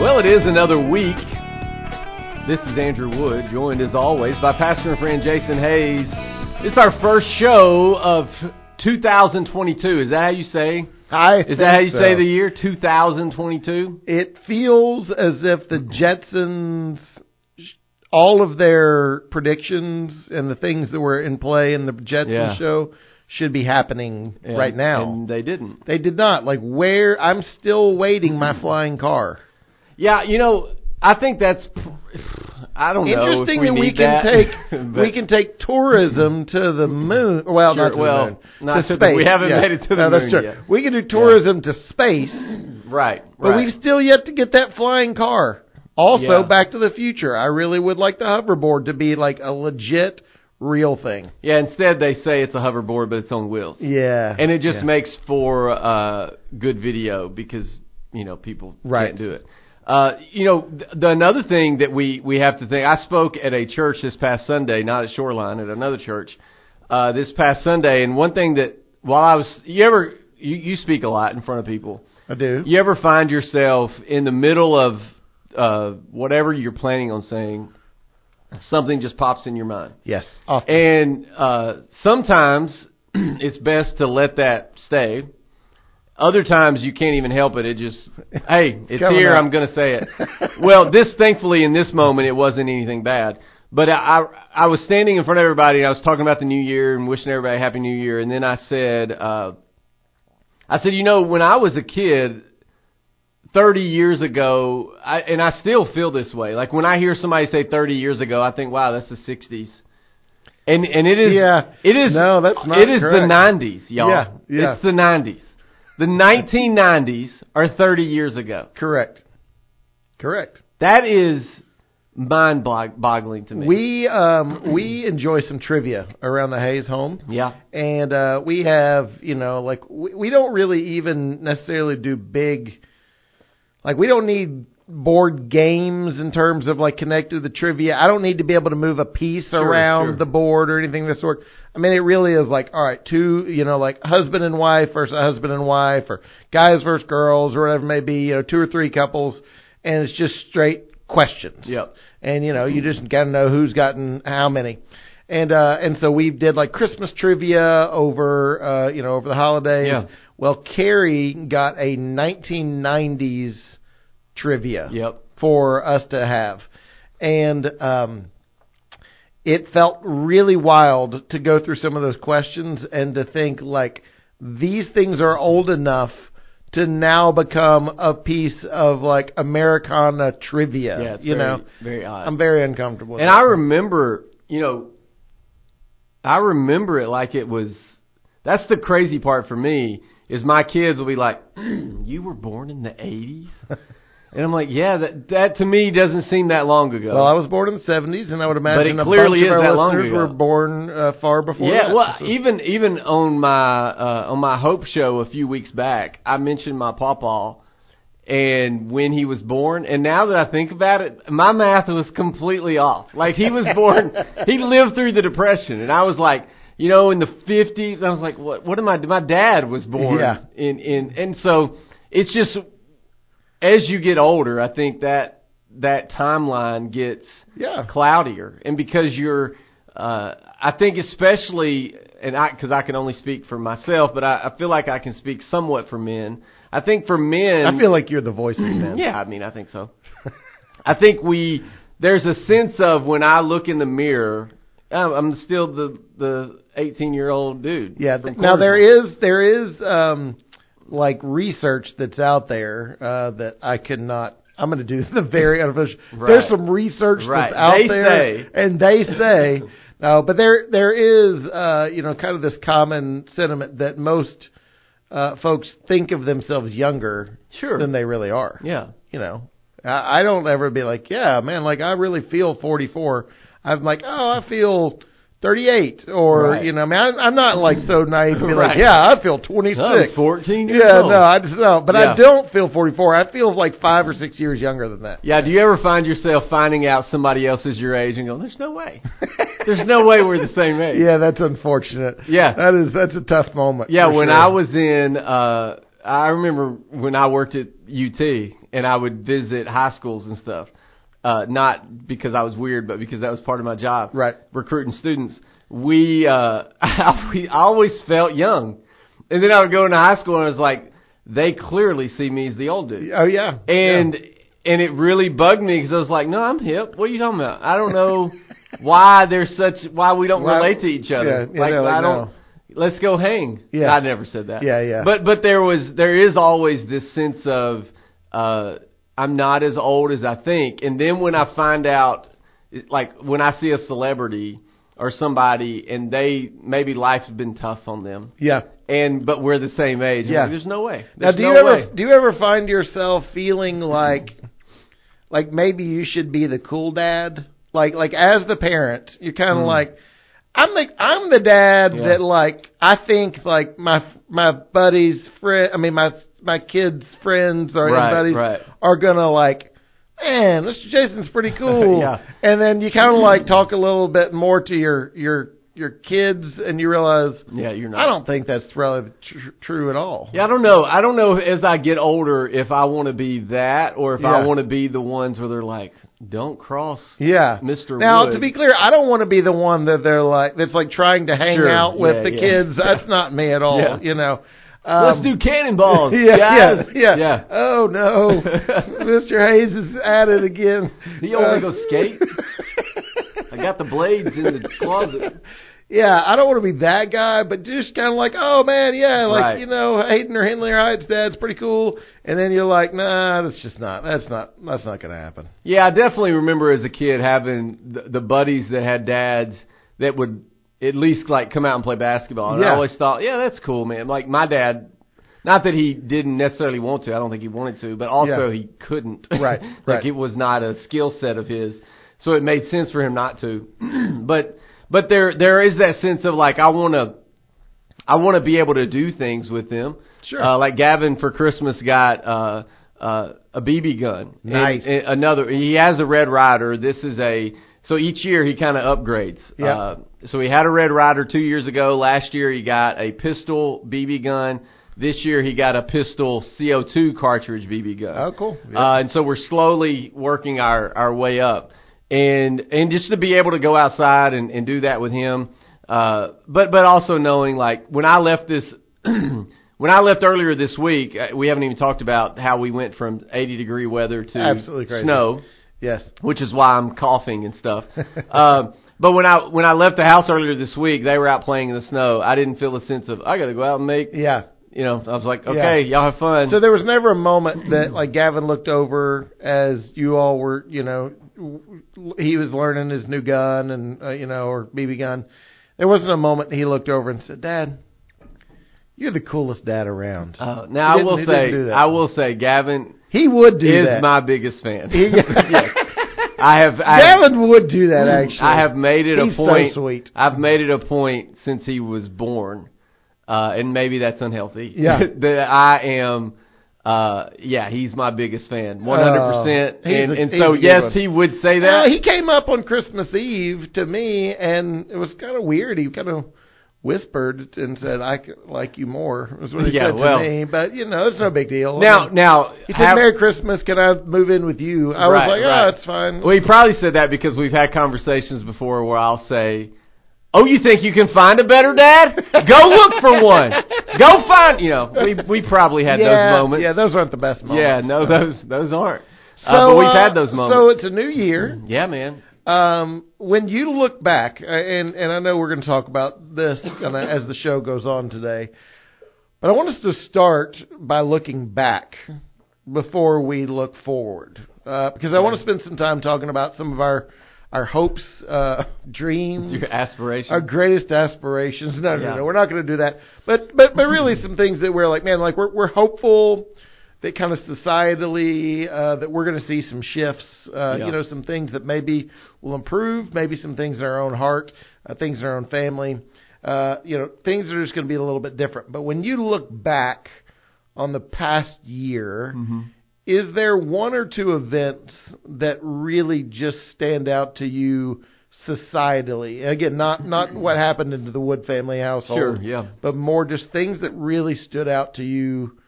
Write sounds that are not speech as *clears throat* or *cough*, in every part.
Well, it is another week. This is Andrew Wood, joined as always by pastor and friend Jason Hayes. It's our first show of 2022. Is that how you say? I Is that how you think say the year 2022? It feels as if the Jetsons, all of their predictions and the things that were in play in the Jetsons Yeah. show should be happening And- right now. and they didn't. they did not. Like where I'm still waiting my flying car. Yeah, you know, I think that's. I don't know. if Interesting we that we can that, take *laughs* we can take tourism to the moon. Well, Sure, not to well, the moon. not to to the- space. we haven't Yeah. made it to the no, moon yet. We can do tourism to space. right, But right. we've still yet to get that flying car. Also, Yeah. Back to the Future. I really would like the hoverboard to be like a legit, real thing. yeah, instead they say it's a hoverboard, but it's on wheels. Yeah, and it just yeah. makes for uh, good video because you know people Right. can't do it. Uh, you know, the another thing that we we have to think. I spoke at a church this past Sunday, not at Shoreline, at another church uh, this past Sunday, and one thing that while I was, you ever you, you speak a lot in front of people. I do. You ever find yourself in the middle of uh, whatever you're planning on saying, something just pops in your mind. Yes, often. And uh, sometimes *clears throat* it's best to let that stay. Other times you can't even help it. It just, hey, it's coming here. out. I'm going to say it. *laughs* well, this thankfully in this moment it wasn't anything bad. But I, I I was standing in front of everybody. and I was talking about the new year and wishing everybody a happy new year. And then I said, uh, I said, you know, when I was a kid, 30 years ago, I, and I still feel this way. Like when I hear somebody say 30 years ago, I think, wow, that's the 60s. And and it is Yeah. it is No, that's not it is correct. the 90s, y'all. Yeah, yeah. It's the 90s. The 1990s are 30 years ago. Correct. Correct. That is mind boggling to me. We um we enjoy some trivia around the Hayes home. yeah. and uh, we have you know like we, we don't really even necessarily do big like we don't need board games in terms of like connected to the trivia i don't need to be able to move a piece around sure. the board or anything of the sort i mean it really is like all right two you know like husband and wife versus husband and wife or guys versus girls or whatever it may be you know two or three couples and it's just straight questions Yep. and you know you just got to know who's gotten how many and uh and so we did like christmas trivia over uh you know over the holidays Yeah. well carrie got a 1990s trivia Yep. for us to have and um it felt really wild to go through some of those questions and to think like these things are old enough to now become a piece of like Americana trivia. Yeah, you very, know, very odd. I'm very uncomfortable. And. I remember, you know, I remember it like it was. That's the crazy part for me is my kids will be like, "You were born in the '80s," *laughs* and I'm like, "Yeah, that that to me doesn't seem that long ago." well, I was born in the 70s, and I would imagine it a clearly bunch of is our that long listeners ago. were born uh, far before. yeah, that. well, So- even even on my uh, on my Hope show a few weeks back, I mentioned my pawpaw and when he was born. And now that I think about it, my math was completely off. Like he was born, *laughs* he lived through the depression, and I was like, you know, in the fifties. I was like, what? What am I? My dad was born Yeah. in in, and so it's just as you get older, I think that that timeline gets Yeah. cloudier, and because you're, uh, I think especially, and I because I can only speak for myself, but I, I feel like I can speak somewhat for men. I think for men, I feel like you're the voice of men. *clears throat* yeah, I mean, I think so. I think we there's a sense of when I look in the mirror, I'm, I'm still the the 18 year old dude. Yeah. Now there is there is um like research that's out there uh that I cannot I'm going to do *laughs* the very unofficial. Right. There's some research Right. that's out They there, say. and they say no, *laughs* but there there is uh you know kind of this common sentiment that most uh folks think of themselves younger Sure. than they really are. Yeah. You know, I, I don't ever be like, yeah, man, like I really feel 44. I'm like, oh, I feel 38, or Right. you know, I mean, I, I'm not like so naive to be Right. like, yeah, I feel 26. I'm 14 years yeah, old. no, I just no, but Yeah. I don't feel 44. I feel like five or six years younger than that. Yeah, do you ever find yourself finding out somebody else is your age and go, "There's no way, *laughs* there's no way we're the same age." Yeah, that's unfortunate. Yeah. that is that's a tough moment. Yeah, when sure. I was in, uh, I remember when I worked at UT and I would visit high schools and stuff. Uh, not because I was weird, but because that was part of my job. Right. Recruiting students. We, uh, *laughs* I, we, I always felt young. And then I would go into high school and I was like, they clearly see me as the old dude. Oh yeah. And, and it really bugged me because I was like, no, I'm hip. What are you talking about? I don't know *laughs* why there's such, why we don't Why- relate to each other. Yeah, yeah, like, they're like, I don't, no. let's go hang. Yeah. I never said that. Yeah, yeah. But but there was there is always this sense of uh I'm not as old as I think. And then when I find out like when I see a celebrity or somebody and they maybe life's been tough on them yeah. and but we're the same age. Yeah. like, there's no way. Now, do no you ever way. do you ever find yourself feeling like like maybe you should be the cool dad? Like like as the parent, you're kind of hmm. like I'm the I'm the dad. Yeah. that like I think like my my buddy's friend I mean my my kids friends or Right, buddies right. are gonna like man Mr. Jason's pretty *laughs* cool Yeah. and then you kind of like talk a little bit more to your your your kids and you realize Yeah, you're not. I don't think that's really tr- true at all. Yeah, I don't know. I don't know as I get older if I want to be that or if Yeah. I want to be the ones where they're like, "Don't cross." Yeah, Mr. Now, Wood. to be clear, I don't want to be the one that they're like that's like trying to hang Sure. out with Yeah, the kids. That's *laughs* not me at all. You know. Let's Um, do cannonballs. *laughs* Yeah, guys. yeah, yeah, yeah. Oh no, *laughs* Mr. Hayes is at it again. You want to Uh, go skate? *laughs* I got the blades in the closet. Yeah, I don't want to be that guy, but just kind of like, oh man, yeah, like Right. you know, Hayden or Henley or Heights dad's pretty cool, and then you're like, nah, that's just not, that's not, that's not gonna happen. Yeah, I definitely remember as a kid having the, the buddies that had dads that would at least like come out and play basketball. And Yeah. I always thought, yeah, that's cool, man. Like my dad, not that he didn't necessarily want to. I don't think he wanted to, but also Yeah. he couldn't. *laughs* Right, *laughs* like right. it was not a skill set of his, so it made sense for him not to. *clears throat* but but there there is that sense of like I want to. I want to be able to do things with them. Sure. Uh, like Gavin for Christmas got uh, uh, a BB gun. And- Nice. and another. He has a Red Ryder. This is a. So each year he kind of upgrades. Yeah. Uh, so he had a Red Ryder two years ago. Last year he got a pistol BB gun. This year he got a pistol CO2 cartridge BB gun. Oh, cool. Yeah. Uh, and so we're slowly working our, our way up. And and just to be able to go outside and, and do that with him, uh, but but also knowing like when I left this, *clears throat* when I left earlier this week, uh, we haven't even talked about how we went from 80 degree weather to Absolutely crazy. snow, yes. which is why I'm coughing and stuff. uh, *laughs* but when I when I left the house earlier this week, they were out playing in the snow. I didn't feel a sense of I got to go out and make. Yeah. You know, I was like, okay, Yeah. y'all have fun. So there was never a moment that like Gavin looked over as you all were, you know, he was learning his new gun and uh, you know or BB gun. There wasn't a moment he looked over and said, "Dad, you're the coolest dad around." Uh, now I will didn't- he didn't say. I will say, Gavin he would do is that. my biggest fan. He- *laughs* *laughs* yes. I have. I have, Gavin would do that actually. I have made it He's a point. So sweet. I've made it a point since he was born, uh, and maybe that's unhealthy. Yeah. *laughs* that I am. Uh, yeah, he's my biggest fan, one hundred percent. Oh, And a- and so yes, one. he would say that. he came up on Christmas Eve to me, and it was kind of weird. He kind of whispered and said, "I like you more." Was what he Yeah, said well- to me. But you know, it's no big deal. Now, now, he said, have- "Merry Christmas. Can I move in with you?" I was like, "Oh, right. it's fine." Well, he probably said that because we've had conversations before where I'll say, "Oh, you think you can find a better dad? Go look for one. Go find." You know, we we probably had yeah, those moments. Yeah, those aren't the best moments. Yeah, no, those those aren't. So uh, but we've uh, had those moments. So it's a new year. yeah, man. Um, when you look back, uh, and and I know we're going to talk about this *laughs* kinda as the show goes on today, but I want us to start by looking back before we look forward, uh, because I want to spend some time talking about some of our our hopes, uh, dreams, Your aspiration. our greatest aspirations. No, no, Yeah. no, we're not going to do that. But but but really, some things that we're like, man, like we're we're hopeful that kind of societally uh, that we're going to see some shifts. Uh, Yeah. You know, some things that maybe will improve. Maybe some things in our own heart, uh, things in our own family. Uh, you know, things that are just going to be a little bit different. But when you look back on the past year. Mm-hmm. Is there one or two events that really just stand out to you societally? Again, not not what happened into the Wood family household, Sure, yeah. but more just things that really stood out to you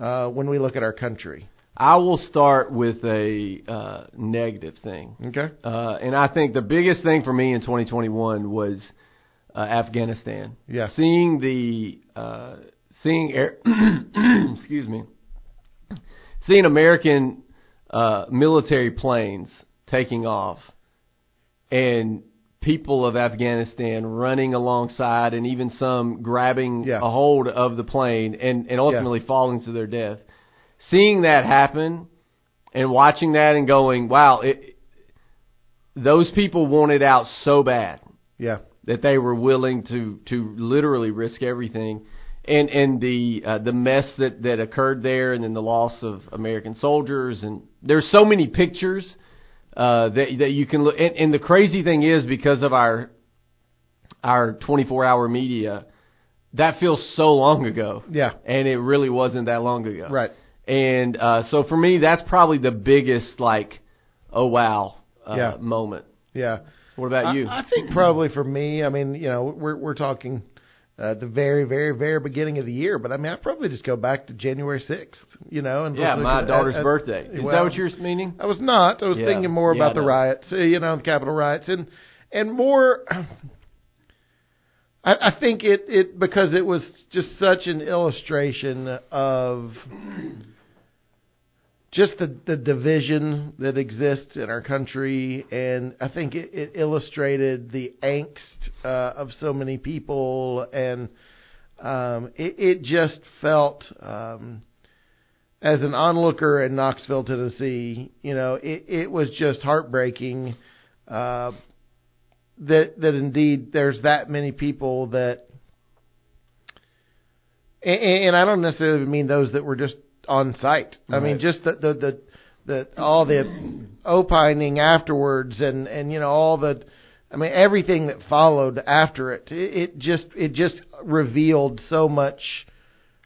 uh, when we look at our country? I will start with a uh, negative thing. Okay. Uh, and I think the biggest thing for me in 2021 was uh, Afghanistan. Yeah. Seeing the uh, seeing air, *clears throat* excuse me, seeing American uh, military planes taking off, and people of Afghanistan running alongside, and even some grabbing Yeah. a hold of the plane and and ultimately falling to their death. Seeing that happen and watching that and going, wow, it, those people wanted out so bad Yeah. that they were willing to to literally risk everything and and the uh, the mess that that occurred there and then the loss of American soldiers and there's so many pictures uh that that you can look and, and the crazy thing is because of our our 24 hour media that feels so long ago Yeah. and it really wasn't that long ago Right. and uh so for me that's probably the biggest like oh wow uh, Yeah. moment Yeah. what about I, you I think probably for me, I mean, you know, we're we're talking uh, the very, very, very beginning of the year, but I mean, I probably just go back to January sixth, you know, and yeah my at- daughter's at- birthday is well, that what you're meaning I was not. I was Yeah. thinking more Yeah, about the riots, uh, you know, the Capitol riots, and and more. *clears throat* I, I think it it because it was just such an illustration of just the the division that exists in our country, and I think it, it illustrated the angst uh, of so many people, and um, it, it just felt. Um, as an onlooker in Knoxville, Tennessee, you know, it, it was just heartbreaking uh, that that indeed there's that many people that, and, and I don't necessarily mean those that were just on site. I mean just the the the, the all the opining afterwards, and and you know all the. I mean everything that followed after it, it, it just it just revealed so much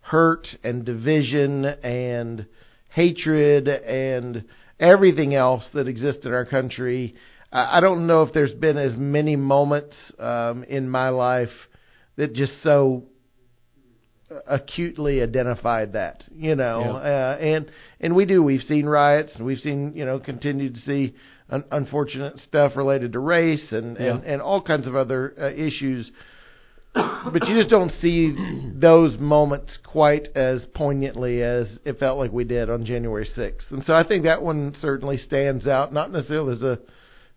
hurt and division and hatred and everything else that exists in our country. I I don't know if there's been as many moments um, in my life that just so acutely identified that, you know, Yeah. uh, and and we do. We've seen riots, and we've seen, you know, continue to see un- unfortunate stuff related to race and and, Yeah. and all kinds of other uh, issues but you just don't see those moments quite as poignantly as it felt like we did on January 6th. And so I think that one certainly stands out, not necessarily as a,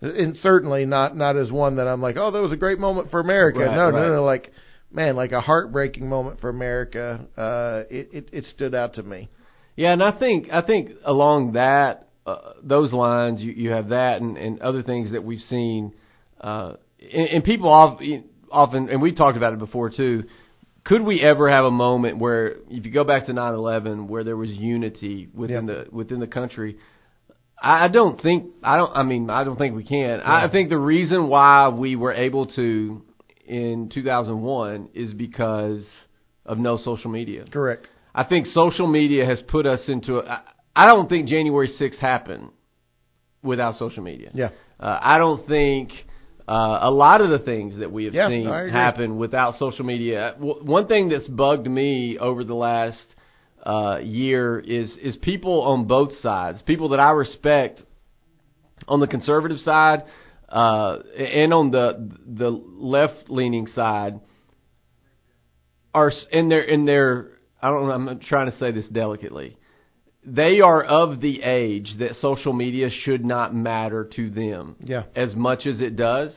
and certainly not not as one that I'm like, oh, that was a great moment for America. Right, no, right. no, no, like, man, like a heartbreaking moment for America. Uh, it, it it stood out to me. Yeah, and I think I think along that uh, those lines, you, you have that and, and other things that we've seen, uh, and, and people often, and we talked about it before too. Could we ever have a moment where, if you go back to 9/11, where there was unity within Yeah. the within the country? I I don't think I don't. I mean, I don't think we can. I think the reason why we were able to in 2001 is because of no social media. Correct. I think social media has put us into a. I- don't think January 6th happened without social media. Yeah. Uh, I don't think uh, a lot of the things that we have Yeah, seen happen without social media. W- one thing that's bugged me over the last uh, year is is people on both sides, people that I respect on the conservative side uh, and on the the left leaning side are in their in their I don't know I'm trying to say this delicately. They are of the age that social media should not matter to them Yeah. as much as it does.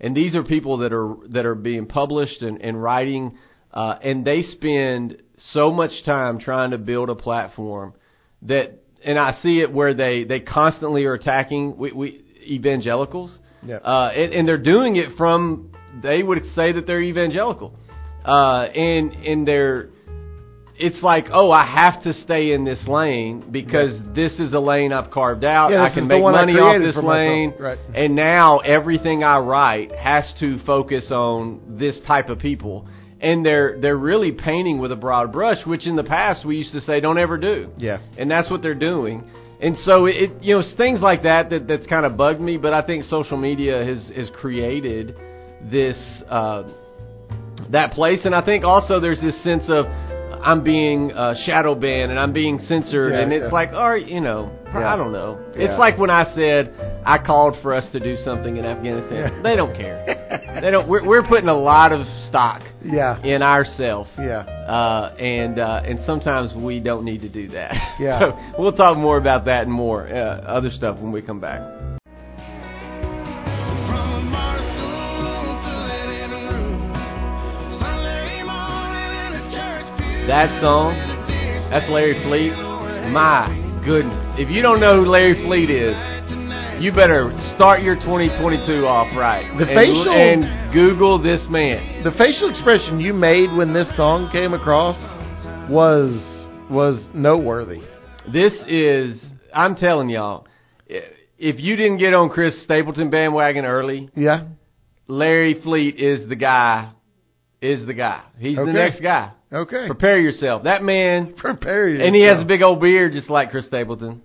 And these are people that are that are being published and, and writing, uh, and they spend so much time trying to build a platform that, and I see it where they they constantly are attacking we, we evangelicals, Yeah. uh, and, and they're doing it from they would say that they're evangelical, uh, and and they're it's like, oh, I have to stay in this lane because this is a lane I've carved out. Yeah, I can make money off this lane. Right. And now everything I write has to focus on this type of people. And they're they're really painting with a broad brush, which in the past we used to say don't ever do. Yeah. And that's what they're doing. And so it, you know, it's things like that that that's kind of bugged me, but I think social media has has created this uh that place and I think also there's this sense of I'm being uh, shadow banned and I'm being censored, Yeah, and it's yeah. like, or you know, Yeah. I don't know. Yeah. It's like when I said I called for us to do something in Afghanistan. Yeah. They don't care. *laughs* they don't. We're, we're putting a lot of stock Yeah. in ourselves. Yeah. Uh, and uh, and sometimes we don't need to do that. *laughs* Yeah. so we'll talk more about that and more uh, other stuff when we come back. From a school to an living room, Sunday morning in a church pew. That song, that's Larry Fleet. My goodness. If you don't know who Larry Fleet is, you better start your 2022 off right. The and, facial- and Google this man. The facial expression you made when this song came across was was noteworthy. This is, I'm telling y'all, if you didn't get on Chris Stapleton bandwagon early, Yeah. Larry Fleet is the guy. Is the guy. He's Okay. the next guy. Okay. Prepare yourself. That man, *laughs* Prepare yourself. and he has a big old beard just like Chris Stapleton.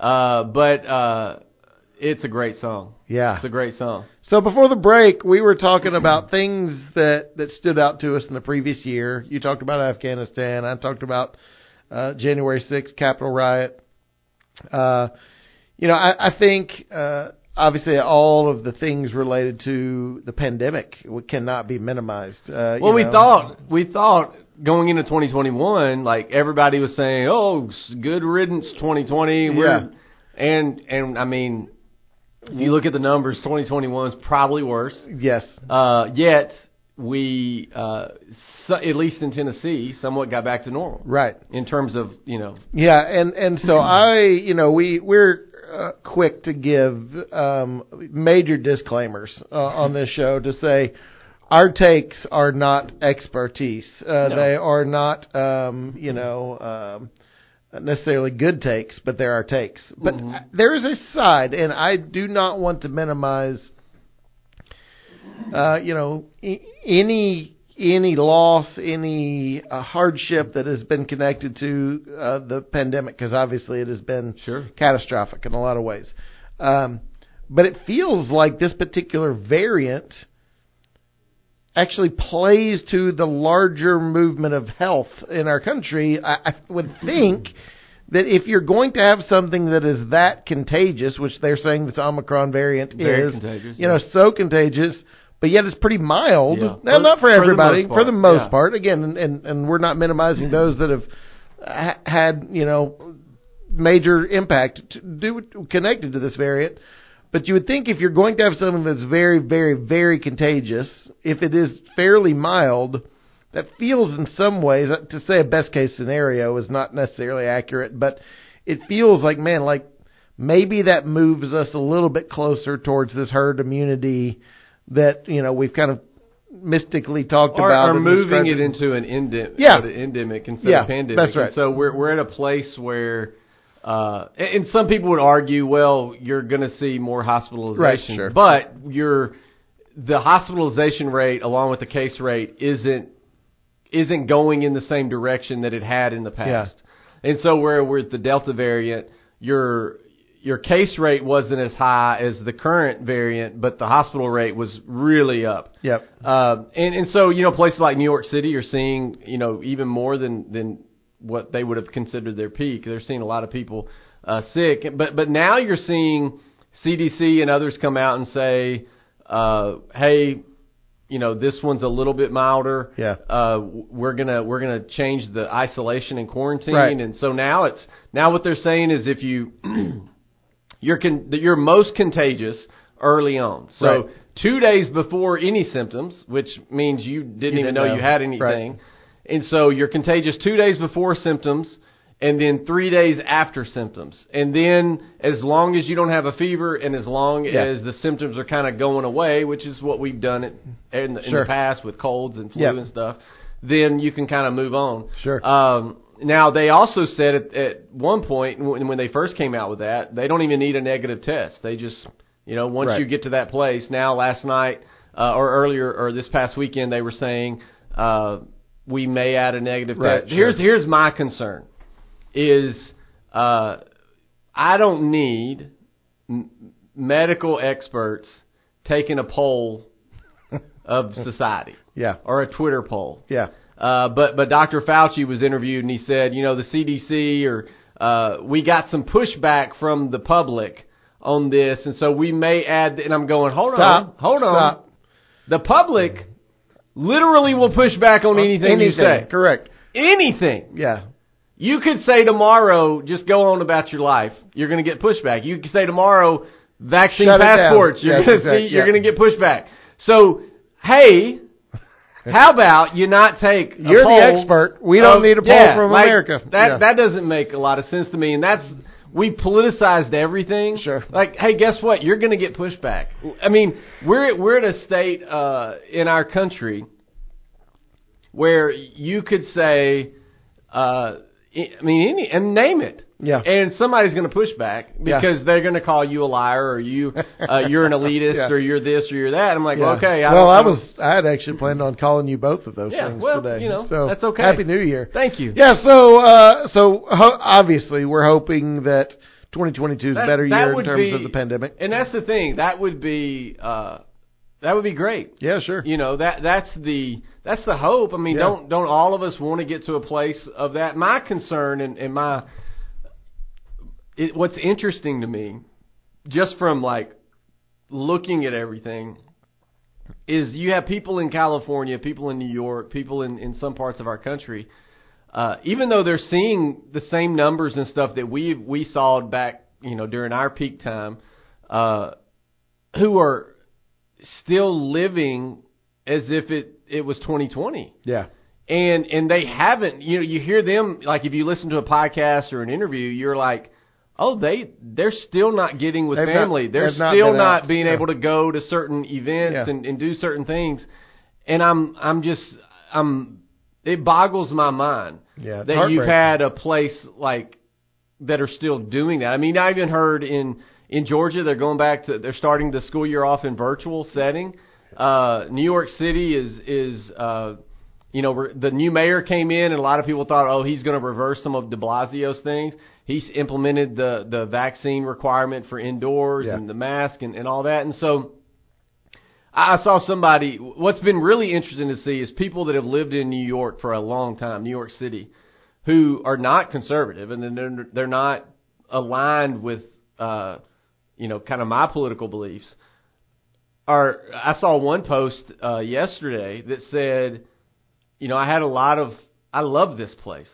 Uh, but uh, it's a great song. Yeah. It's a great song. So before the break, we were talking about things that that stood out to us in the previous year. You talked about Afghanistan. I talked about uh, January 6th Capitol riot. Uh, you know, I, I think uh, obviously all of the things related to the pandemic cannot be minimized. Uh, Well, we know. thought we thought going into 2021, like everybody was saying, "Oh, good riddance 2020." We're, Yeah. And and I mean, if you look at the numbers, 2021 is probably worse. yes, Uh, yet we, uh, so, at least in Tennessee, somewhat got back to normal right. in terms of you know. Yeah, and and so *clears throat* I, you know, we we're uh, quick to give um, major disclaimers uh, on this show to say our takes are not expertise. Uh, No. They are not, um, you know. Um, necessarily good takes, but there are takes. But there is a side, and I do not want to minimize uh, you know, a- any any loss, any uh, hardship that has been connected to uh, the pandemic, because obviously it has been Sure. catastrophic in a lot of ways. Um, but it feels like this particular variant actually plays to the larger movement of health in our country. I, I would think that if you're going to have something that is that contagious, which they're saying this Omicron variant Very is, you know, yeah. so contagious, but yet it's pretty mild. Yeah. Now, not for for the everybody, most for the most yeah. part. Again, and, and and we're not minimizing those that have ha- had you know major impact to do connected to this variant. But you would think if you're going to have something that's very, very, very contagious, if it is fairly mild, that feels in some ways uh, to say a best case scenario is not necessarily accurate, but it feels like man, like maybe that moves us a little bit closer towards this herd immunity that you know we've kind of mystically talked Or, about and moving it into an endemic, Yeah. endemic instead Yeah, of pandemic. that's right. And so we're we're at a place where, uh, and some people would argue, well, you're going to see more hospitalizations, Right, sure. but you're the hospitalization rate along with the case rate isn't isn't going in the same direction that it had in the past. And so where with the Delta variant, your your case rate wasn't as high as the current variant, but the hospital rate was really up. Yep. Uh, and and so you know places like New York City are seeing you know even more than than what they would have considered their peak. They're seeing a lot of people uh, sick, but but now you're seeing CDC and others come out and say, uh, hey, you know this one's a little bit milder. Yeah. Uh, we're gonna we're gonna change the isolation and quarantine, Right. and so now it's now what they're saying is if you *clears throat* you're con- that you're most contagious early on. So Right. two days before any symptoms, which means you didn't You even didn't know, know. you had Right. anything, and so you're contagious two days before symptoms, and then three days after symptoms, and then as long as you don't have a fever, and as long Yeah. as the symptoms are kind of going away, which is what we've done it in, the- in the past with colds and flu Yep. and stuff, then you can kind of move on. Sure. Um, now they also said at, at one point when, when they first came out with that, they don't even need a negative test. They just, you know, once Right. you get to that place. Now, last night uh, or earlier or this past weekend, they were saying uh, we may add a negative Right, test. sure. Here's here's my concern: is uh, I don't need m- medical experts taking a poll *laughs* of society Yeah. or a Twitter poll. Yeah. Uh, but but Dr. Fauci was interviewed and he said, you know, the CDC or uh, we got some pushback from the public on this, and so we may add. And I'm going, hold Stop. on, hold on. The public literally will push back on anything, you say. Correct. Anything. Yeah. You could say tomorrow, just go on about your life. You're going to get pushback. You could say tomorrow, vaccine Shut passports. You're Yes, going exactly. see. Yeah. going to get pushback. So, hey, how about you not take? You're the expert. We don't of- need a poll yeah, from like, America. That Yeah. that doesn't make a lot of sense to me, and that's. We politicized everything. Sure. Like, hey, guess what? You're going to get pushback. I mean, we're we're at a state uh, in our country where you could say, uh, I mean, any, and name it. Yeah. And somebody's going to push back Yeah. because they're going to call you a liar or you uh, you're an elitist *laughs* Yeah. or you're this or you're that. I'm like, Yeah. okay. I well, I was. I had actually planned on calling you both of those Yeah, things well, today. you know, so that's okay. Happy New Year. Thank you. Yeah. So, uh, so ho- obviously, we're hoping that 2022 is a better year in terms be- of the pandemic. And that's the thing. That would be uh, that would be great. Yeah, sure. You know that that's the that's the hope. I mean, Yeah. don't don't all of us want to get to a place of that? My concern and, and my it, what's interesting to me, just from like looking at everything, is you have people in California, people in New York, people in in some parts of our country. Uh, even though they're seeing the same numbers and stuff that we we saw back, you know, during our peak time, uh, who are still living as if it it was 2020 Yeah. and and they haven't you know you hear them like if you listen to a podcast or an interview you're like oh they they're still not getting with They've not- family they're they've not still not being Yeah. able to go to certain events Yeah. and, and do certain things and i'm i'm just i'm it boggles my mind Yeah, that you've had a place like that are still doing that i mean i even heard in in Georgia, they're going back to they're starting the school year off in virtual setting. Uh, New York City is is uh, you know the new mayor came in and a lot of people thought oh he's going to reverse some of De Blasio's things. He's implemented the the vaccine requirement for indoors Yeah. and the mask and, and all that. And so I saw somebody. What's been really interesting to see is people that have lived in New York for a long time, New York City, who are not conservative and then they're they're not aligned with uh, you know kind of my political beliefs. Are I saw one post uh, yesterday that said, you know, I had a lot of I love this place.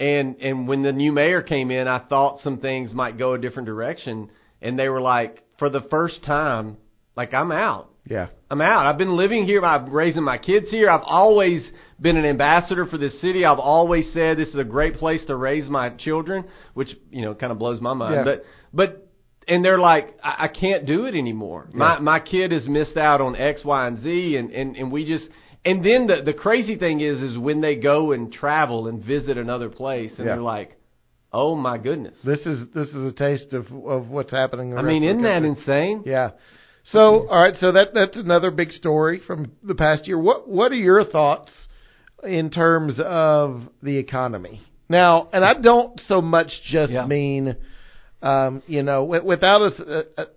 And and when the new mayor came in, I thought some things might go a different direction and they were like for the first time like I'm out. Yeah. I'm out. I've been living here. I'm raising my kids here. I've always been an ambassador for this city. I've always said this is a great place to raise my children, which you know kind of blows my mind. Yeah. But but and they're like, I, I can't do it anymore. My my kid has missed out on X, Y, and Z, and and and we just. And then the the crazy thing is, is when they go and travel and visit another place, and Yeah. they're like, "Oh my goodness!" This is this is a taste of of what's happening. the I mean, isn't that insane? Yeah. So, all right. So that that's another big story from the past year. What what are your thoughts in terms of the economy now? And I don't so much just Yeah. mean, um, you know, without us.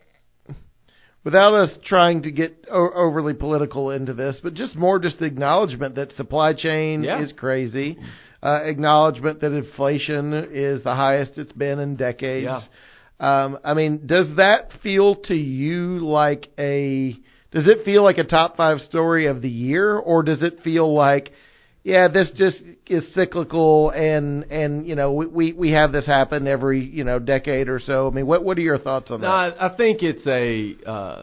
Without us trying to get o- overly political into this, but just more just the acknowledgement that supply chain Yeah. is crazy, uh, acknowledgement that inflation is the highest it's been in decades. Yeah. Um, I mean, does that feel to you like a? Does it feel like a top five story of the year, or does it feel like, yeah, this just is cyclical, and and you know we we, we have this happen every you know decade or so. I mean, what what are your thoughts on No, that? I, I think it's a. Uh,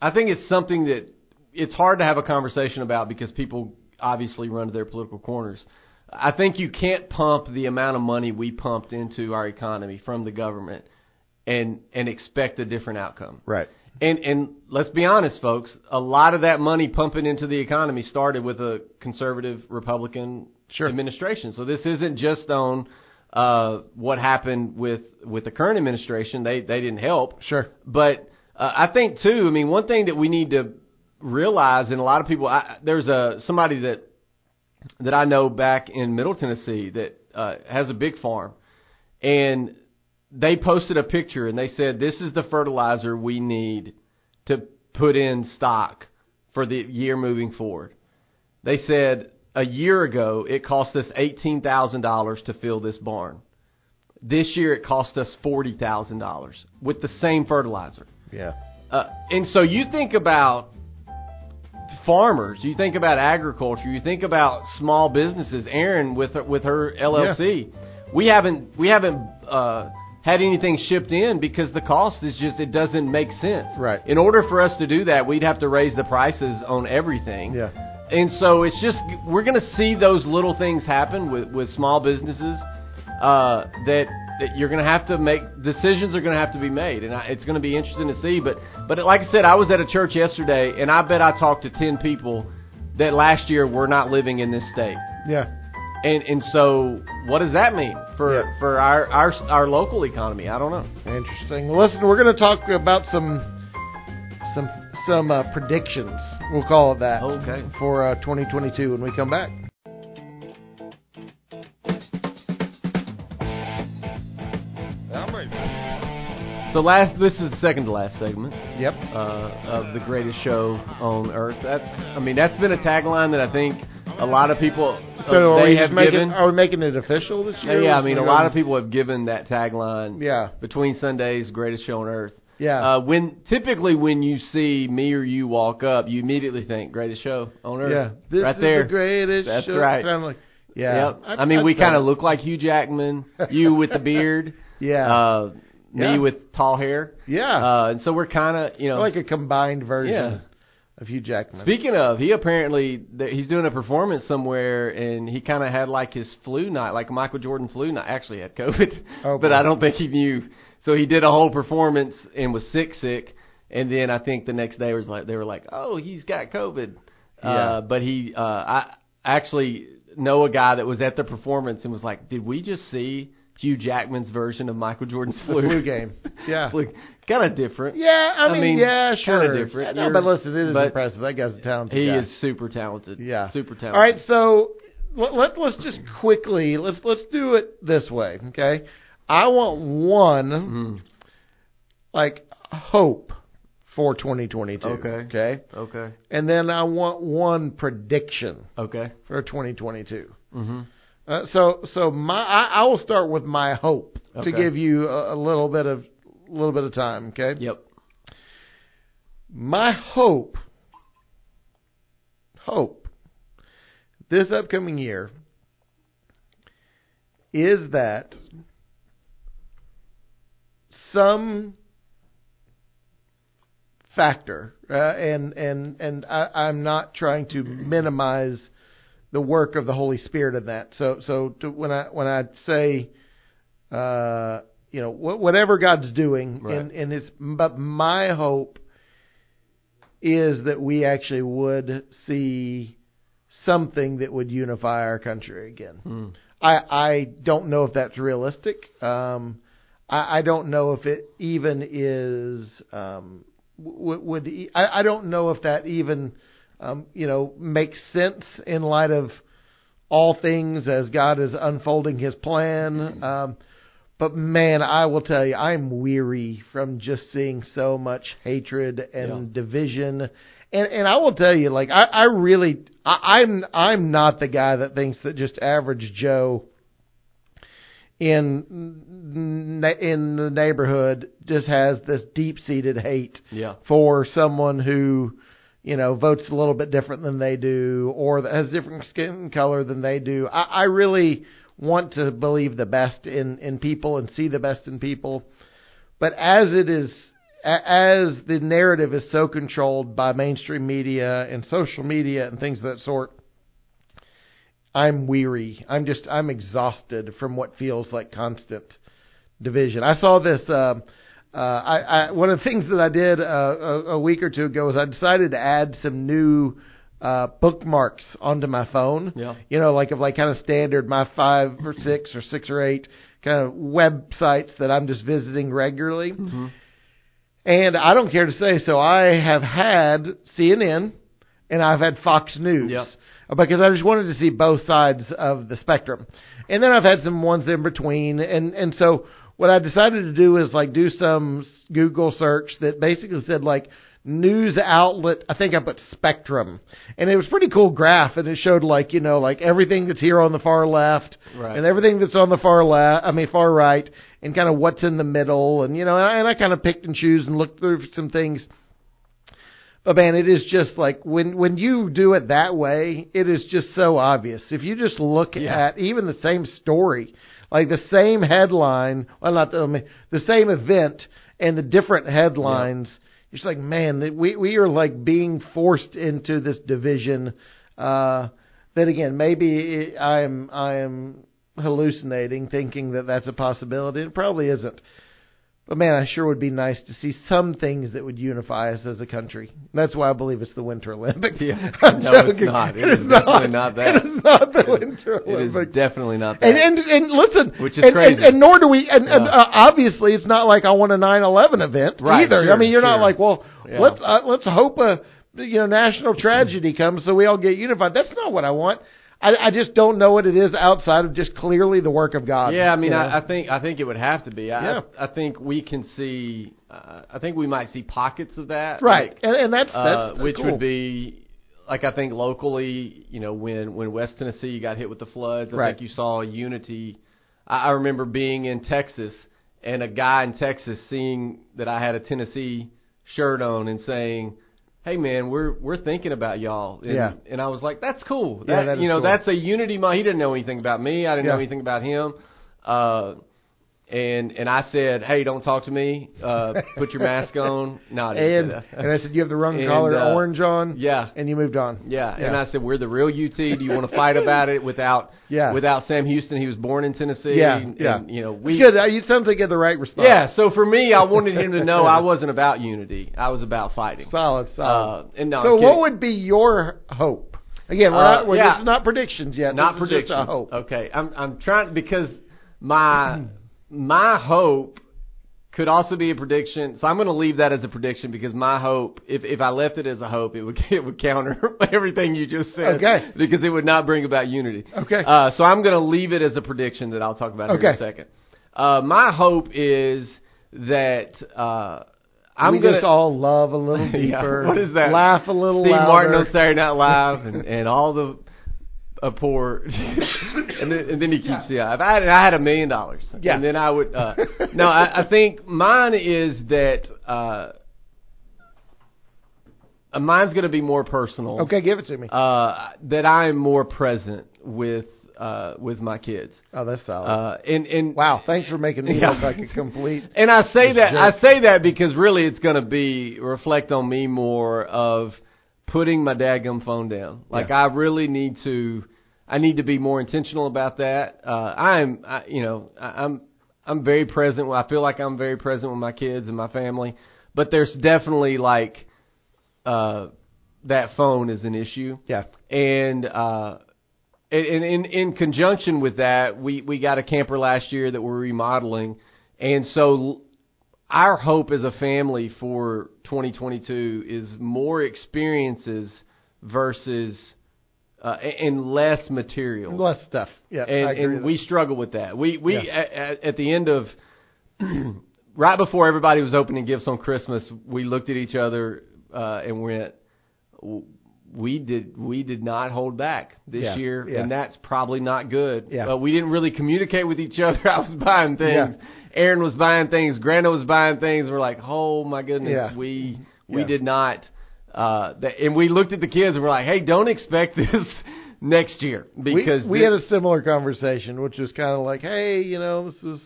I think it's something that it's hard to have a conversation about because people obviously run to their political corners. I think you can't pump the amount of money we pumped into our economy from the government and and expect a different outcome. Right. And and let's be honest, folks. A lot of that money pumping into the economy started with a conservative Republican Sure. administration. So this isn't just on uh, what happened with with the current administration. They they didn't help. Sure. But uh, I think too. I mean, one thing that we need to realize, and a lot of people, I, there's a somebody that that I know back in Middle Tennessee that uh, has a big farm, and they posted a picture and they said, "This is the fertilizer we need to put in stock for the year moving forward." They said, a year ago it cost us eighteen thousand dollars to fill this barn. This year it cost us forty thousand dollars with the same fertilizer. Yeah. Uh, and so you think about farmers, you think about agriculture, you think about small businesses. Aaron with her, with her LLC, we haven't we haven't uh, had anything shipped in because the cost is just it doesn't make sense. Right. In order for us to do that, we'd have to raise the prices on everything. Yeah. And so it's just we're going to see those little things happen with with small businesses uh, that that you're going to have to make decisions are going to have to be made, and I, it's going to be interesting to see. But but like I said, I was at a church yesterday, and I bet I talked to ten people that last year were not living in this state. Yeah. And and so what does that mean for Yeah. for our our our local economy? I don't know. Interesting. Well, listen, we're going to talk about some some some uh, predictions. We'll call it that. Okay. For uh, 2022 when we come back. So last this is the second to last segment. Yep. uh, of the greatest show on earth. That's, I mean, that's been a tagline that I think a lot of people uh, So are they we have making given. are we making it official this year? yeah, I mean, a lot of people have given that tagline. Yeah. Between Sundays, greatest show on earth. Yeah. Uh, when typically when you see me or you walk up, you immediately think greatest show on earth. yeah. This right is there. the greatest. That's show. right. Like- yeah. Yep. I, mean, I'd we kind of look like Hugh Jackman. You *laughs* with the beard. Yeah. Uh, me Yeah. with tall hair. yeah. Uh, and so we're kind of, you know, like a combined version Yeah. Of Hugh Jackman. Speaking of, he apparently he's doing a performance somewhere, and he kind of had like his flu night, like Michael Jordan flu night. Actually, had COVID, Oh, *laughs* but. I don't think he knew. So he did a whole performance and was sick, sick, and then I think the next day was like they were like, oh, he's got COVID. Yeah. Uh, but he, uh, I actually know a guy that was at the performance and was like, did we just see Hugh Jackman's version of Michael Jordan's flu? flu game. *laughs* Yeah. kind of different. Yeah, I, I mean, mean, yeah, sure. different. No, but listen, it is impressive. That guy's a talented He guy. is super talented. Yeah. super talented. All right, so let, let let's just quickly let's let's do it this way, okay? I want one Mhm. like hope for 2022. Okay. Okay. Okay. And then I want one prediction Okay. for 2022. hmm Uh, so so my I, I will start with my hope Okay. to give you a, a little bit of a little bit of time, okay? Yep. My hope, hope, this upcoming year is that some factor, uh, and and and I, I'm not trying to minimize the work of the Holy Spirit in that. So so to, when I when I say, uh, you know, wh- whatever God's doing in Right. in His, but my hope is that we actually would see something that would unify our country again. Mm. I I don't know if that's realistic. Um, I, I don't know if it even is. Um, would, would I don't know if that even um, you know makes sense in light of all things as God is unfolding His plan. Um, but man, I will tell you, I'm weary from just seeing so much hatred and division. And and I will tell you, like I, I really, I, I'm I'm not the guy that thinks that just average Joe in in the neighborhood just has this deep seated hate Yeah. for someone who you know votes a little bit different than they do or that has different skin color than they do. I, I really want to believe the best in in people and see the best in people. But as it is as the narrative is so controlled by mainstream media and social media and things of that sort i'm weary. I'm just i'm exhausted from what feels like constant division. I saw this um uh, I, I one of the things that I did uh, a, a week or two ago was I decided to add some new uh, bookmarks onto my phone. Yeah. You know, like of like kind of standard my five or six or six or eight kind of websites that I'm just visiting regularly. Mm-hmm. And I don't care to say so. I have had CNN and I've had Fox News Yep. because I just wanted to see both sides of the spectrum. And then I've had some ones in between, and and so what I decided to do is like do some Google search that basically said like news outlet. I think I put Spectrum, and it was pretty cool graph, and it showed like you know like everything that's here on the far left, Right. and everything that's on the far left. I mean far right, and kind of what's in the middle, and you know, and I, and I kind of picked and choose and looked through some things. But man, it is just like when when you do it that way, it is just so obvious. If you just look Yeah. at even the same story, like the same headline, well, not the, I mean, the same event and the different headlines, you're just like, man, we we are like being forced into this division. Uh, that again, maybe I am I am hallucinating, thinking that that's a possibility. It probably isn't. But man, I sure would be nice to see some things that would unify us as a country. That's why I believe it's the Winter Olympics. Yeah. *laughs* No, it's not. It It is is definitely not that. It is not the Winter It Olympics. It is definitely not that. And, and and listen, Which is and, crazy. And, and nor do we. And, and uh, obviously, it's not like I want a 9/11 event Right, either. I mean, you're not like, well, Yeah. let's uh, let's hope a you know national tragedy comes so we all get unified. That's not what I want. I, I just don't know what it is outside of just clearly the work of God. Yeah, I mean. I, I think I think it would have to be. I, Yeah. I think we can see. Uh, I think we might see pockets of that, right, like, and, and that's, that's, uh, which cool. would be like I think locally. You know, when when West Tennessee got hit with the floods, I Right. think you saw unity. I, I remember being in Texas and a guy in Texas seeing that I had a Tennessee shirt on and saying. Hey man, we're we're thinking about y'all. And, Yeah. and I was like, that's cool. Yeah, That, that is you know, cool. that's a unity. Mo- he didn't know anything about me. I didn't know anything about him. Uh, and and I said, hey, don't talk to me. Uh, put your mask on. *laughs* No, didn't and and I said you have the wrong And, color uh, orange on. yeah. and you moved on. Yeah, and I said we're the real UT. Do you want to fight about it without Yeah. without Sam Houston? He was born in Tennessee. Yeah, and, yeah. you know we it's good. You you had the right response. yeah. So for me, I wanted him to *laughs* know I wasn't about unity. I was about fighting. solid, solid. Uh, and no, so what would be your hope? Again, we're Uh, not. We're, yeah. This is not predictions yet. Not this is prediction. Just a hope. Okay, I'm I'm trying because my *clears throat* my hope could also be a prediction. So I'm going to leave that as a prediction because my hope, if if I left it as a hope, it would *laughs* it would counter *laughs* everything you just said. Okay. Because it would not bring about unity. Okay. Uh, so I'm going to leave it as a prediction that I'll talk about here in a second. Uh, my hope is that uh, I'm we going just all love a little *laughs* Yeah, deeper. what is that? Laugh a little Steve louder. Martin on Saturday Night Live and, and all the uh, poor, *laughs* and then and then he keeps yeah. If I had, I had a million dollars, Yeah. and then I would. Uh, *laughs* no, I, I think mine is that uh, mine's going to be more personal. Okay, give it to me. Uh, that I'm more present with uh, with my kids. oh, that's solid. Uh, and and wow, thanks for making me Yeah. look like a complete. *laughs* and I say that jerk. I say that because really it's going to be reflect on me more of putting my dadgum phone down. Like Yeah. I really need to I need to be more intentional about that. Uh I'm I, you know, I, I'm I'm very present. I feel like I'm very present with my kids and my family, but there's definitely like uh that phone is an issue Yeah. and uh and and in in conjunction with that we we got a camper last year that we're remodeling and so l- our hope as a family for 2022 is more experiences versus uh, and less material Less stuff. Yeah. And, and we struggle with that. We we Yeah. at, at, the end of *clears throat* right before everybody was opening gifts on Christmas, we looked at each other uh, and went, "We did we did not hold back this Yeah, year, yeah. and that's probably not good." Yeah. Uh, we didn't really communicate with each other. *laughs* I was buying things. Yeah. Aaron was buying things. Granda was buying things. We're like, "Oh my goodness, we we did not." Uh, that, and we looked at the kids and we're like, "Hey, don't expect *laughs* this." Next year, because we, we thi- had a similar conversation, which was kind of like, hey, you know, this is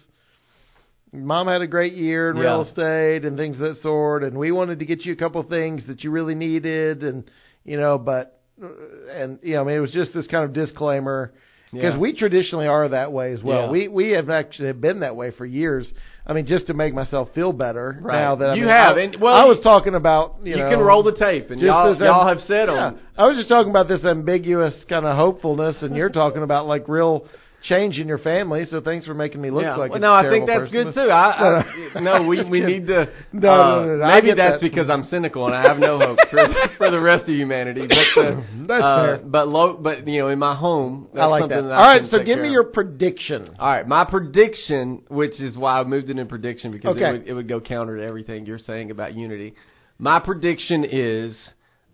Mom had a great year in Yeah. real estate and things of that sort, and we wanted to get you a couple of things that you really needed, and you know, but uh, and you know, I mean, it was just this kind of disclaimer because Yeah. we traditionally are that way as well. Yeah. We we have actually been that way for years. I mean, just to make myself feel better. Right. Now that I You mean, have, I, and- well, I was talking about you, you know, can roll the tape, and just y'all, this y'all have said yeah. on. I was just talking about this ambiguous kind of hopefulness, and you're talking about like real change in your family. So thanks for making me look Yeah. like well, a no, I think that's person. good too. I, I *laughs* no, we we need to. No, *laughs* uh, no, no, no, Maybe that's that. because I'm cynical and I have no hope for *laughs* for the rest of humanity. But uh, That's uh, fair. But low, but you know, in my home, that's I like something that. that. All right, so give me your prediction. All right, my prediction, which is why I moved it in prediction because Okay. it would it would go counter to everything you're saying about unity. My prediction is,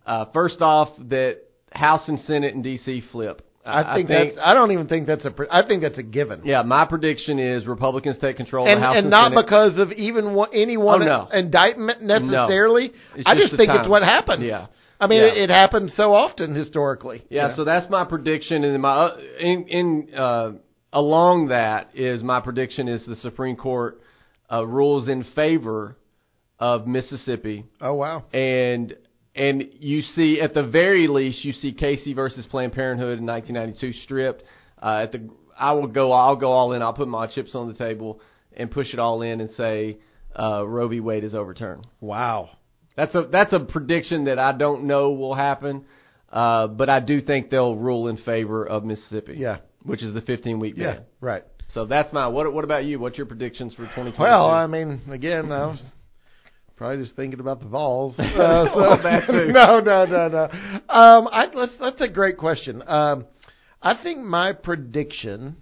uh, first off, that House and Senate and D.C. flip. I think, that's. I don't even think that's a. I think that's a given. yeah. My prediction is Republicans take control of and the House and and not Senate. because of even one, any one Oh, no. indictment necessarily. It's I just just think time. it's what happened. Yeah. I mean, Yeah. it, it happens so often historically. Yeah, so that's my prediction, and my uh, in in uh, along that is my prediction is the Supreme Court uh, rules in favor of Mississippi, oh wow. and and you see at the very least you see Casey versus Planned Parenthood in 1992 stripped. Uh, at the I will go I'll go all in. I'll put my chips on the table and push it all in and say uh, Roe v. Wade is overturned. Wow. That's a that's a prediction that I don't know will happen, uh, but I do think they'll rule in favor of Mississippi. Yeah. which is the 15 week Yeah. Right. So that's my what. What about you? What's your predictions for 2022? Well, I mean, again, I was probably just thinking about the Vols. Uh, *laughs* *laughs* so, Well, that *laughs* too. no, no, no, no. Um, I, let's, that's a great question. Um, I think my prediction.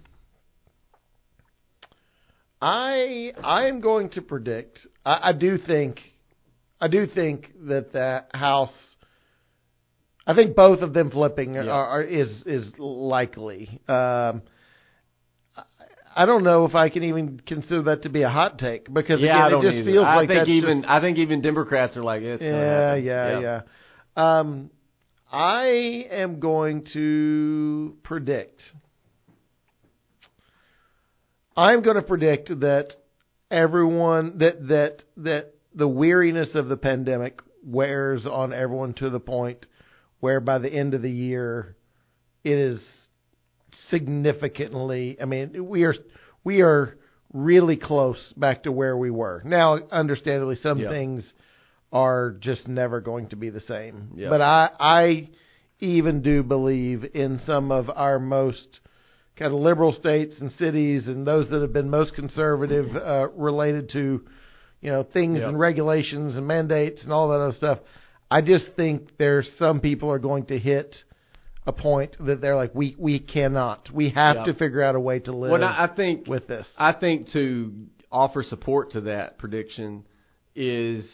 I I am going to predict. I, I do think, I do think that the House. I think both of them flipping are, are is is likely. Um, I don't know if I can even consider that to be a hot take because yeah, again, it just either. feels I like think even just- I think even Democrats are like it's gonna yeah, yeah, yeah, Um, I am going to predict. I'm going to predict that everyone that that that the weariness of the pandemic wears on everyone to the point where by the end of the year it is significantly I mean we are we are really close back to where we were. Now understandably some Yeah. things are just never going to be the same. Yeah. But I I even do believe in some of our most kind of liberal states and cities and those that have been most conservative uh, related to you know things and regulations and mandates and all that other stuff. I just think there's some people are going to hit a point that they're like we we cannot. We have Yeah. to figure out a way to live Well, I I think with this. I think to offer support to that prediction is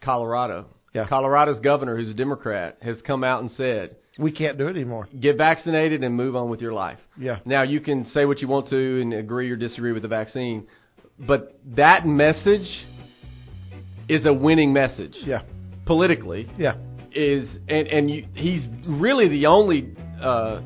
Colorado. Yeah. Colorado's governor, who's a Democrat, has come out and said, We can't do it anymore. "Get vaccinated and move on with your life." Yeah. Now you can say what you want to and agree or disagree with the vaccine, but that message is a winning message Yeah. politically. Yeah. Is and and you, he's really the only uh,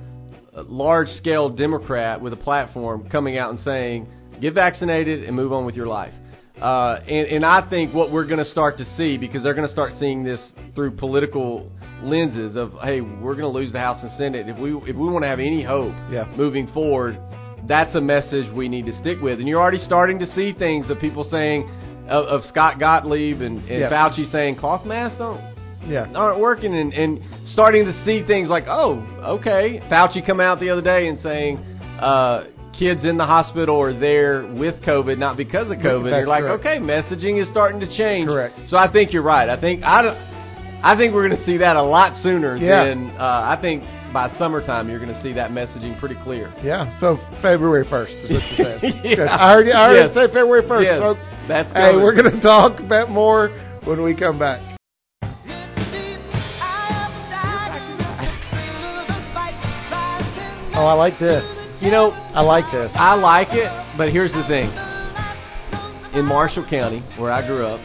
large scale Democrat with a platform coming out and saying, "Get vaccinated and move on with your life." Uh, and, and I think what we're going to start to see, because they're going to start seeing this through political lenses of, hey, we're going to lose the House and Senate. If we if we want to have any hope Yeah. moving forward, that's a message we need to stick with. And you're already starting to see things of people saying, of, of Scott Gottlieb and, and Yeah. Fauci saying cloth masks don't Yeah. aren't working and, and starting to see things like, oh, okay. Fauci come out the other day and saying uh, kids in the hospital are there with COVID, not because of COVID. That's You're like, correct. okay, messaging is starting to change. Correct. So I think you're right. I think I, don't- I think we're going to see that a lot sooner Yeah. than uh, I think by summertime you're going to see that messaging pretty clear. Yeah, so February first is what you're saying. *laughs* Yeah. I already, I already Yes. said February first, Yes. folks. That's Hey, we're going to talk about more when we come back. Oh, I like this. You know, I like this. I like it, but here's the thing. In Marshall County, where I grew up,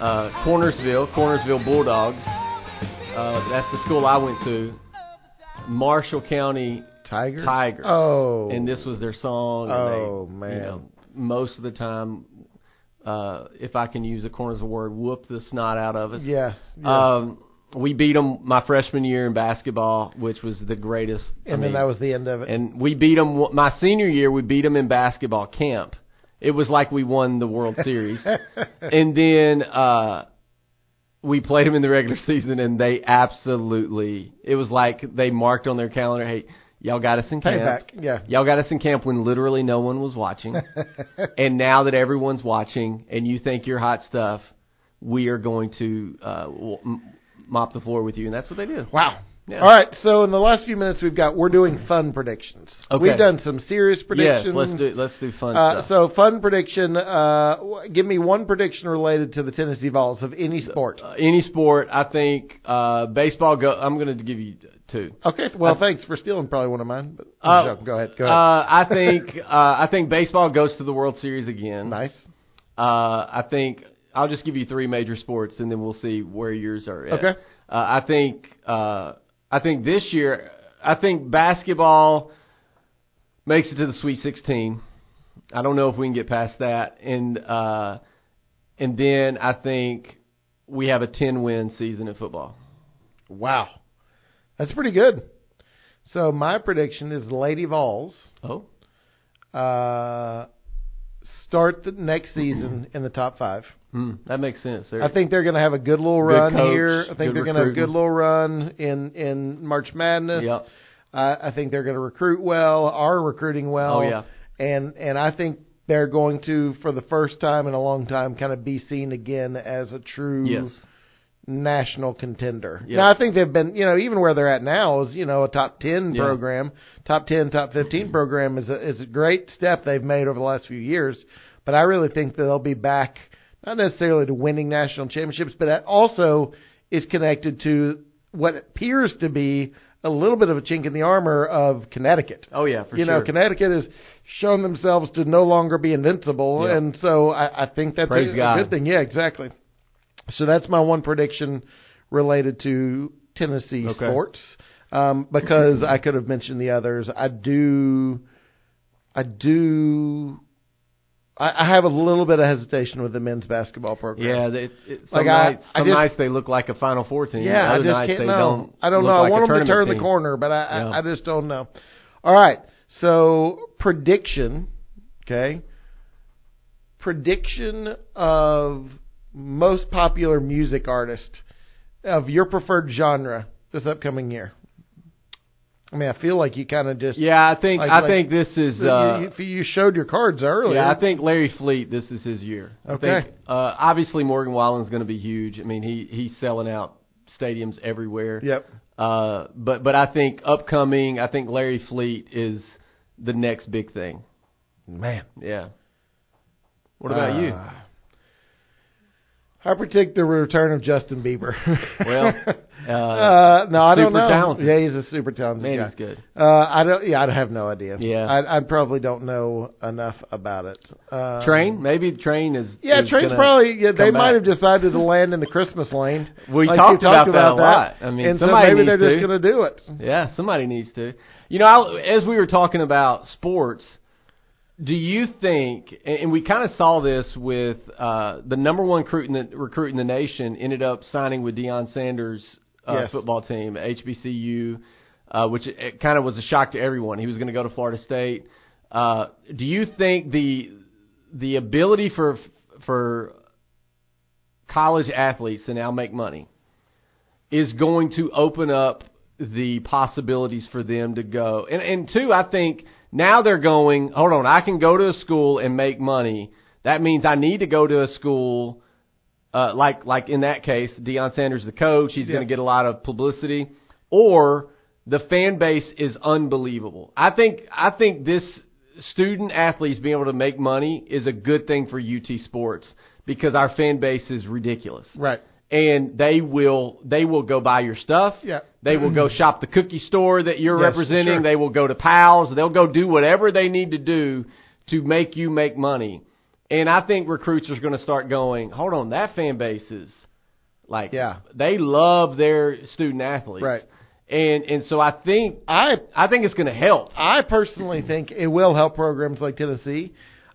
uh, Cornersville, Cornersville Bulldogs, uh, that's the school I went to. Marshall County Tiger. Tigers. Oh, And this was their song. and Oh, they, man. You know, most of the time, uh, if I can use a Cornersville word, whoop the snot out of us. yes. yes. Um, we beat them my freshman year in basketball, which was the greatest. I and then that was the end of it. and we beat them my senior year. We beat them in basketball camp. It was like we won the World Series. *laughs* and then uh we played them in the regular *laughs* season, and they absolutely. It was like they marked on their calendar, "Hey, y'all got us in camp. Payback. Yeah. Y'all got us in camp when literally no one was watching. *laughs* and now that everyone's watching, and you think you're hot stuff, we are going to uh, mop the floor with you." And that's what they did. Wow. Yeah. All right, so in the last few minutes we've got we're doing fun predictions. Okay. We've done some serious predictions. Yes, let's do let's do fun Uh, so fun prediction. Uh, give me one prediction related to the Tennessee Vols of any sport. Uh, any sport, I think uh, baseball. Go. I'm going to give you two. Okay. Well, I- thanks for stealing probably one of mine. But Uh, no, go ahead. Go ahead. Uh, I think uh, I think baseball goes to the World Series again. nice. Uh, I think I'll just give you three major sports, and then we'll see where yours are. At. Okay. Uh, I think uh, I think this year I think basketball makes it to the Sweet 16. I don't know if we can get past that, and uh, and then I think we have a 10 win season in football. Wow, that's pretty good. So my prediction is the Lady Vols Oh, uh, start the next season in the top five. Hmm, that makes sense. They're- I think they're going to have a good little Good run coach, here. I think they're going to have a good little run in in March Madness. Yep. I, I think they're going to recruit well, are recruiting well. Oh, yeah. and and I think they're going to, for the first time in a long time, kind of be seen again as a true Yes. national contender. Yep. Now I think they've been, you know, even where they're at now is, you know, a top ten Yeah. program, top ten, top fifteen program is a is a great step they've made over the last few years. But I really think that they'll be back, not necessarily to winning national championships, but that also is connected to what appears to be a little bit of a chink in the armor of Connecticut. Oh yeah, for you sure. You know, Connecticut has shown themselves to no longer be invincible, Yeah. and so I, I think that's a, a good thing. Yeah, exactly. So that's my one prediction related to Tennessee Okay. sports. Um, because I could have mentioned the others. I do, I do, I, I have a little bit of hesitation with the men's basketball program. Yeah, they, it, some Like, nights, I some just- nights they look like a Final Four team. Yeah, I Other just nights can't they know. Don't I don't know. I like a want them to turn the corner, but I, Yeah. I I just don't know. All right, so prediction, okay? Prediction of most popular music artist of your preferred genre this upcoming year. I mean, I feel like you kind of just Yeah, I think Like- I like- think this is. you- Uh, you, you showed your cards earlier. yeah, I think Larry Fleet. This is his year. I Okay. think, uh, obviously, Morgan Wallen's going to be huge. I mean, he he's selling out stadiums everywhere. Yep. Uh, but but I think upcoming, I think Larry Fleet is the next big thing. Man. Yeah. What about you? I predict the return of Justin Bieber. *laughs* Well, *laughs* uh, uh, no, I don't know. talented. Yeah, he's a super talented Man, guy. he's good. Uh, I don't. Yeah, I have no idea. Yeah. I, I probably don't know enough about it. Uh, Train? Maybe the train is. Yeah, is train's probably. Yeah, they might have decided to land in the Christmas lane. *laughs* We Like talked you about that a lot. I mean, and so maybe they're needs just going to do it. Yeah, somebody needs to. You know, I, as we were talking about sports, do you think? And we kind of saw this with uh, the number one recruit in the, recruit in the nation ended up signing with Deion Sanders' uh, Yes. football team, HBCU, uh, which it, it kind of was a shock to everyone. He was going to go to Florida State. Uh, do you think the the ability for for college athletes to now make money is going to open up the possibilities for them to go. And and two, I think now they're going, hold on, I can go to a school and make money. That means I need to go to a school uh, like like in that case, Deion Sanders the coach, he's Yeah. going to get a lot of publicity or the fan base is unbelievable. I think I think this student athletes being able to make money is a good thing for UT sports because our fan base is ridiculous Right. And they will they will go buy your stuff. Yeah. They will go shop the cookie store that you're Yes, representing. sure. They will go to Pals. They'll go do whatever they need to do to make you make money. And I think recruits are going to start going, hold on, that fan base is like Yeah. they love their student athletes. Right. And and so I think I I think it's going to help. I personally think it will help programs like Tennessee.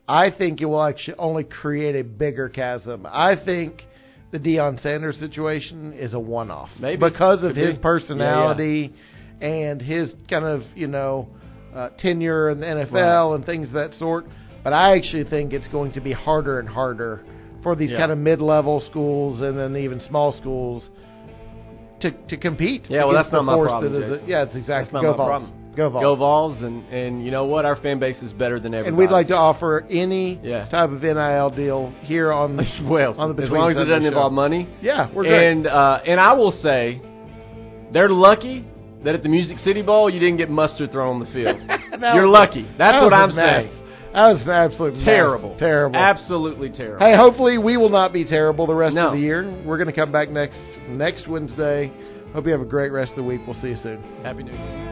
I think it will actually only create a bigger chasm. I think the Deion Sanders situation is a one-off, Maybe. because of Could his be. personality and his kind of you know uh, tenure in the NFL and things of that sort. But I actually think it's going to be harder and harder for these Yeah. kind of mid-level schools and then even small schools to to compete. Yeah, well, that's not my problem, that Jason. yeah, it's exactly That's not my problem. Go Vols. Go Vols and and you know what? Our fan base is better than ever. And we'd like to offer any Yeah. type of NIL deal here on *laughs* the well, on the as long as it doesn't show. involve money. Yeah, we're great. And uh, and I will say, they're lucky that at the Music City Bowl you didn't get mustard thrown on the field. *laughs* You're lucky. That's that what I'm saying. That was an absolute mess. Terrible. Terrible. Absolutely terrible. Hey, hopefully we will not be terrible the rest No. of the year. We're going to come back next next Wednesday. Hope you have a great rest of the week. We'll see you soon. Happy New Year.